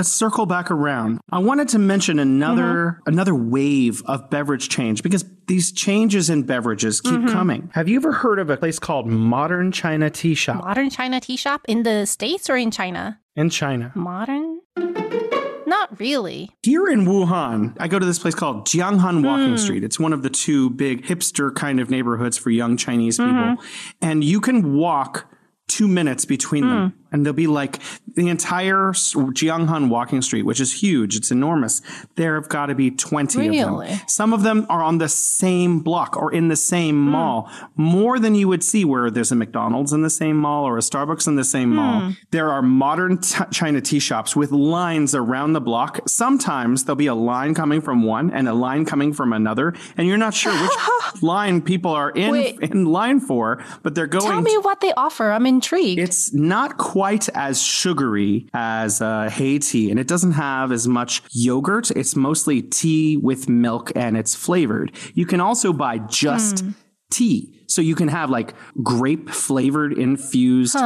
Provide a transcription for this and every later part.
let's circle back around. I wanted to mention another mm-hmm. another wave of beverage change because these changes in beverages keep mm-hmm. coming. Have you ever heard of a place called Modern China Tea Shop Modern China tea shop in the States or in China? in China? Modern? Not really. Here in Wuhan, I go to this place called Jianghan Walking mm. Street. It's one of the two big hipster kind of neighborhoods for young Chinese people. Mm-hmm. And you can walk two minutes between them. Mm. And there'll be like the entire Jianghan Walking Street, which is huge. It's enormous. There have got to be 20 of them. Some of them are on the same block or in the same hmm. mall, more than you would see where there's a McDonald's in the same mall or a Starbucks in the same mall. Hmm. There are modern t- China tea shops with lines around the block. Sometimes there'll be a line coming from one and a line coming from another, and you're not sure which line people are in Wait. in line for, but they're going. Tell me what they offer. I'm intrigued. It's not quite as sugary as uh, Heytea, and it doesn't have as much yogurt. It's mostly tea with milk, and it's flavored. You can also buy just tea. So you can have like grape flavored infused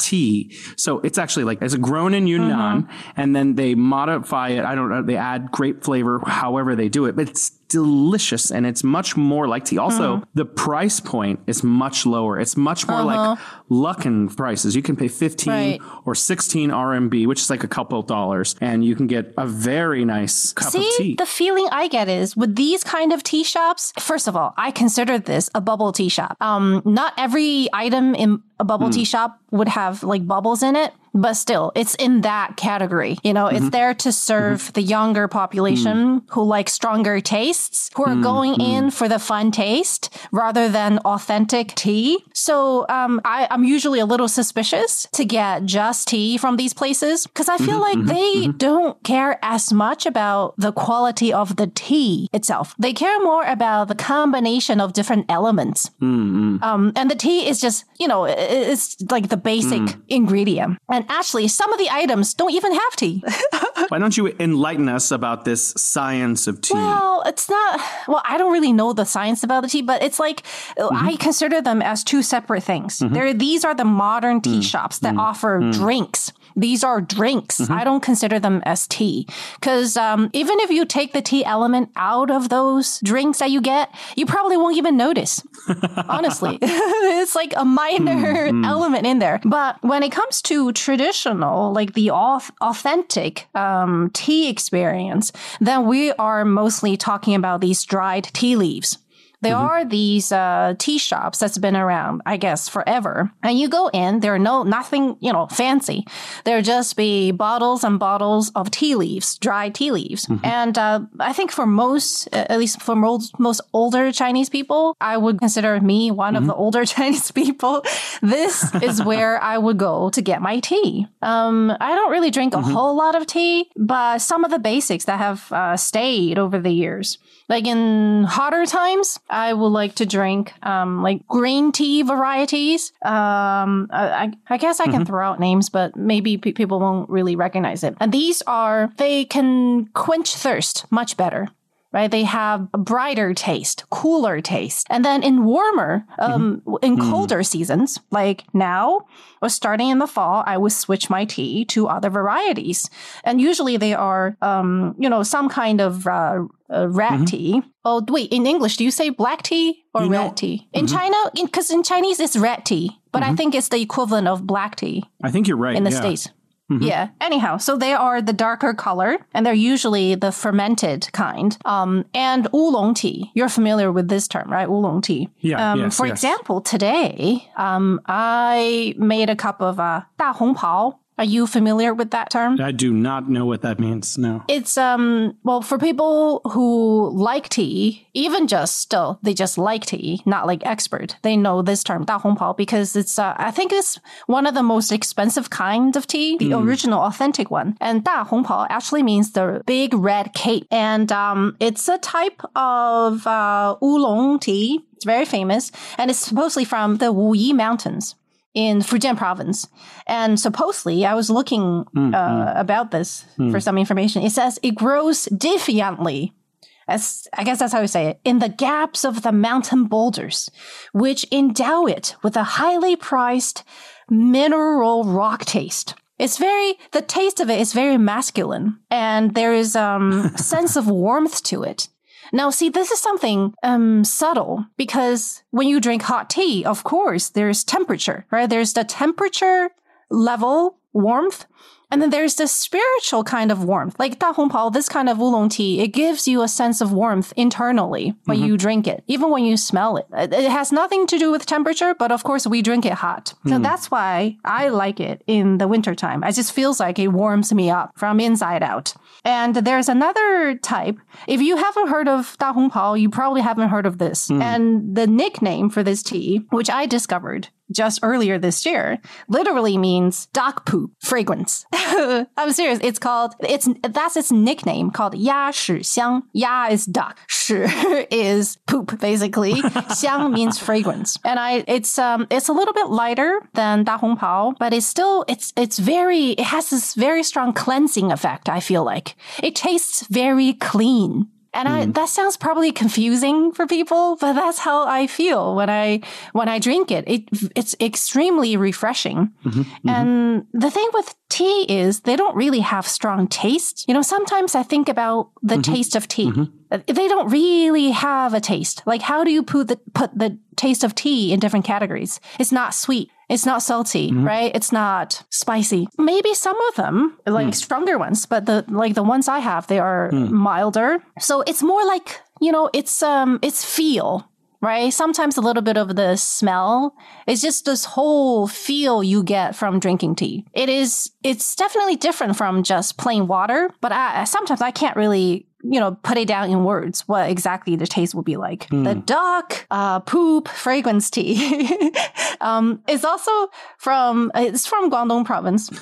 tea. So it's actually like it's grown in Yunnan and then they modify it. I don't know. They add grape flavor, however they do it, but it's delicious and it's much more like tea. Also, uh-huh. the price point is much lower. It's much more like uh-huh. Luckin prices. You can pay 15 Right. or 16 RMB, which is like a couple of dollars, and you can get a very nice cup of tea. the feeling I get is with these kind of tea shops, first of all, I consider this a bubble tea shop. Um, not every item in a bubble hmm. tea shop would have like bubbles in it, but still, it's in that category. You know, it's mm-hmm. there to mm-hmm. serve the younger population mm. who like stronger tastes, who are mm, going mm. in for the fun taste rather than authentic tea. So, um, I, I'm usually a little suspicious to get just tea from these places because I feel mm-hmm, like they don't care as much about the quality of the tea itself. They care more about the combination of different elements. Um, and the tea is just, you know, it's like the basic ingredient. And actually, some of the items don't even have tea. Why don't you enlighten us about this science of tea? Well, it's not. Well, I don't really know the science about the tea, but it's like mm-hmm. I consider them as two separate things. Mm-hmm. There, these are the modern tea mm. shops that mm. offer mm. drinks. These are drinks. I don't consider them as tea because um, even if you take the tea element out of those drinks that you get, you probably won't even notice. Honestly, it's like a minor element in there. But when it comes to traditional, like the authentic um, tea experience, then we are mostly talking about these dried tea leaves. There are these uh, tea shops that's been around, I guess, forever. And you go in, there are no nothing, you know, fancy. There just be bottles and bottles of tea leaves, dry tea leaves. And uh, I think for most, uh, at least for most, most older Chinese people, I would consider me one of the older Chinese people. This is where I would go to get my tea. Um, I don't really drink a whole lot of tea, but some of the basics that have uh, stayed over the years. Like in hotter times, I would like to drink um, like green tea varieties. Um, I, I- guess I can throw out names, but maybe pe- people won't really recognize it. And these are, they can quench thirst much better. Right, they have a brighter taste, cooler taste, and then in warmer, um, in colder seasons, like now, or starting in the fall, I would switch my tea to other varieties, and usually they are, um, you know, some kind of uh, uh, red tea. Oh, wait, in English, do you say black tea or You red know- tea? In China, because in, Chinese it's red tea, but I think it's the equivalent of black tea I think you're right. in the yeah. States. Mm-hmm. Yeah. Anyhow, so they are the darker color, and they're usually the fermented kind. Um, and oolong tea. You're familiar with this term, right? Oolong tea. Yeah. Um, yes, for yes. example, today, um, I made a cup of uh, da hong pao, Are you familiar with that term? I do not know what that means. No. It's um well for people who like tea, even just still they just like tea, not like expert. They know this term 大红袍 because it's uh, I think it's one of the most expensive kind of tea, the original authentic one. And 大红袍 actually means the big red cape, and um it's a type of uh, oolong tea. It's very famous, and it's supposedly from the Wuyi Mountains in Fujian province. And supposedly, I was looking uh, about this for some information. It says it grows defiantly. As, I guess that's how you say it, in the gaps of the mountain boulders, which endow it with a highly priced mineral rock taste. It's very the taste of it is very masculine, and there is um sense of warmth to it. Now, see, this is something um, subtle because when you drink hot tea, of course, there's temperature, right? There's the temperature level warmth. And then there's this spiritual kind of warmth, like Da Hong Pao, this kind of oolong tea. It gives you a sense of warmth internally when mm-hmm. you drink it, even when you smell it. It has nothing to do with temperature, but of course we drink it hot. Mm. So that's why I like it in the wintertime. It just feels like it warms me up from inside out. And there's another type. If you haven't heard of Da Hong Pao, you probably haven't heard of this. Mm. And the nickname for this tea, which I discovered just earlier this year literally means dog poop fragrance. I'm serious. It's called, it's, that's its nickname called Ya Shi Xiang. Ya is duck. Shi is poop, basically. Xiang means fragrance. And I, it's, um, it's a little bit lighter than Da Hong Pao, but it's still, it's, it's very, it has this very strong cleansing effect, I feel like. It tastes very clean. And I, mm. that sounds probably confusing for people, but that's how I feel when I, when I drink it. It, it's extremely refreshing. Mm-hmm, mm-hmm. And the thing with tea is they don't really have strong taste. You know, sometimes I think about the mm-hmm. taste of tea. Mm-hmm. They don't really have a taste. Like, how do you put the, put the taste of tea in different categories? It's not sweet. It's not salty, mm-hmm. right? It's not spicy. Maybe some of them, like mm. stronger ones, but the like the ones I have, they are mm. milder. So it's more like, you know, it's um it's feel, right? Sometimes a little bit of the smell. It's just this whole feel you get from drinking tea. It is it's definitely different from just plain water, but I sometimes I can't really you know, put it down in words what exactly the taste will be like. Mm. The duck uh, poop fragrance tea. um, it's also from it's from Guangdong province.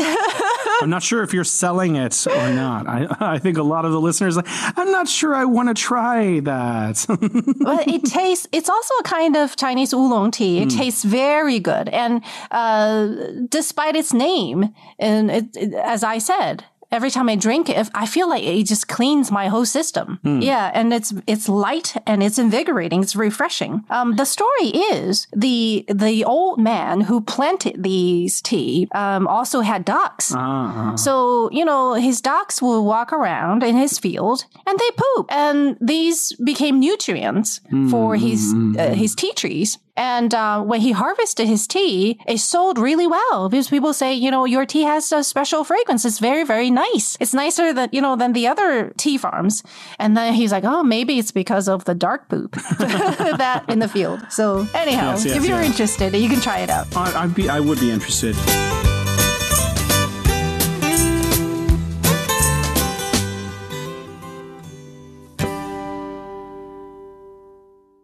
I'm not sure if you're selling it or not. I I think a lot of the listeners like, I'm not sure I want to try that. but it tastes. It's also a kind of Chinese oolong tea. It mm. tastes very good, and uh, despite its name, and it, it, as I said, every time I drink it, I feel like it just cleans my whole system. Mm. Yeah, and it's it's light and it's invigorating. It's refreshing. Um, the story is the the old man who planted these tea um, also had ducks. Uh-huh. So you know his ducks will walk around in his field and they poop, and these became nutrients mm. for his hmm. uh, his tea trees. And uh, when he harvested his tea, it sold really well because people say, you know, your tea has a special fragrance. It's very, very nice. It's nicer than, you know, than the other tea farms. And then he's like, oh, maybe it's because of the dark poop that in the field. So anyhow, yes, yes, if you're interested, you can try it out. I, would be, I would be interested.